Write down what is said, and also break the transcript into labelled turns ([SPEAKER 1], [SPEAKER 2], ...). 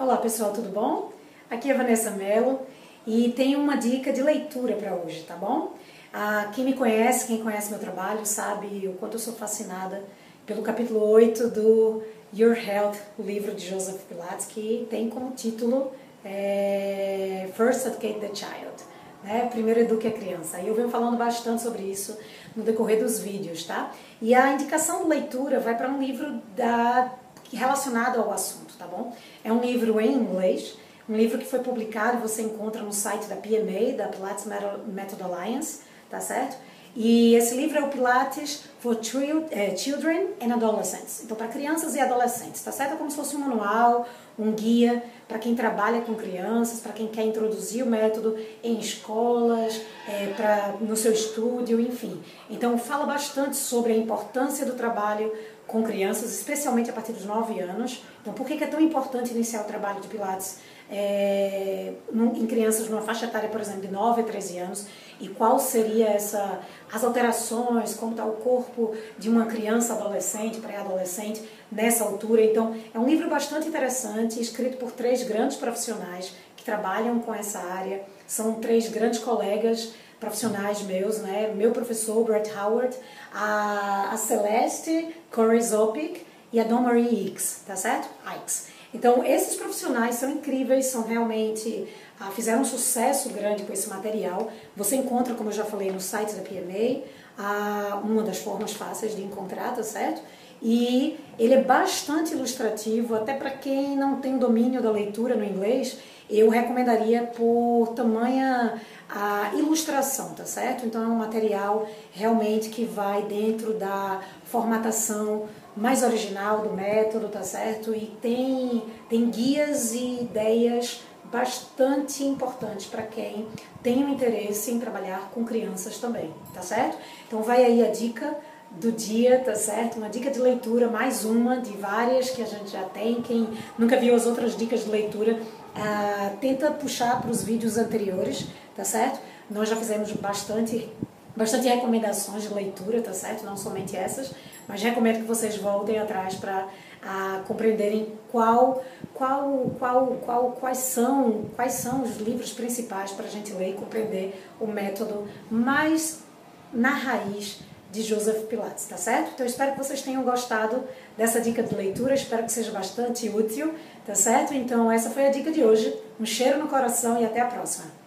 [SPEAKER 1] Olá pessoal, tudo bom? Aqui é Vanessa Mello e tenho uma dica de leitura para hoje, tá bom? Ah, quem me conhece, quem conhece meu trabalho, sabe o quanto eu sou fascinada pelo capítulo 8 do Your Health, o livro de Joseph Pilates, que tem como título é, First Educate the Child. Né? Primeiro eduque a criança. E eu venho falando bastante sobre isso no decorrer dos vídeos, tá? E a indicação de leitura vai para um livro da, relacionado ao assunto, tá bom? É um livro em inglês, um livro que foi publicado, você encontra no site da PMA, da Pilates Method Alliance, tá certo? E esse livro é o Pilates for eh, Children and Adolescents. Então, para crianças e adolescentes, tá certo? É como se fosse um manual, um guia para quem trabalha com crianças, para quem quer introduzir o método em escolas, é, no seu estúdio, enfim. Então, fala bastante sobre a importância do trabalho com crianças, especialmente a partir dos 9 anos. Então, por que é tão importante iniciar o trabalho de Pilates é, em crianças numa faixa etária, por exemplo, de 9 a 13 anos? E qual seria essa, as alterações, como está o corpo de uma criança, adolescente, pré-adolescente nessa altura? Então, é um livro bastante interessante, escrito por três grandes profissionais que trabalham com essa área. São três grandes colegas profissionais meus, né? Meu professor, Brett Howard, a, a Celeste Corey Zopik e a Dawn Marie Hicks, tá certo? Ikes. Então, esses profissionais são incríveis, são realmente ah, fizeram um sucesso grande com esse material. Você encontra, como eu já falei, no site da PMA, ah, uma das formas fáceis de encontrar, tá certo? E ele é bastante ilustrativo, até para quem não tem domínio da leitura no inglês, eu recomendaria por tamanha a ilustração, tá certo? Então é um material realmente que vai dentro da formatação mais original do método, tá certo? E tem, tem guias e ideias bastante importantes para quem tem um interesse em trabalhar com crianças também, tá certo? Então vai aí a dica do dia, tá certo? Uma dica de leitura, mais uma de várias que a gente já tem. Quem nunca viu as outras dicas de leitura, uh, tenta puxar para os vídeos anteriores, tá certo? Nós já fizemos bastante, bastante recomendações de leitura, tá certo? Não somente essas, mas recomendo que vocês voltem atrás para compreenderem qual, qual, qual, qual, quais, são, quais são os livros principais para a gente ler e compreender o método mais na raiz de Joseph Pilates, tá certo? Então espero que vocês tenham gostado dessa dica de leitura, espero que seja bastante útil, tá certo? Então essa foi a dica de hoje. Um cheiro no coração e até a próxima.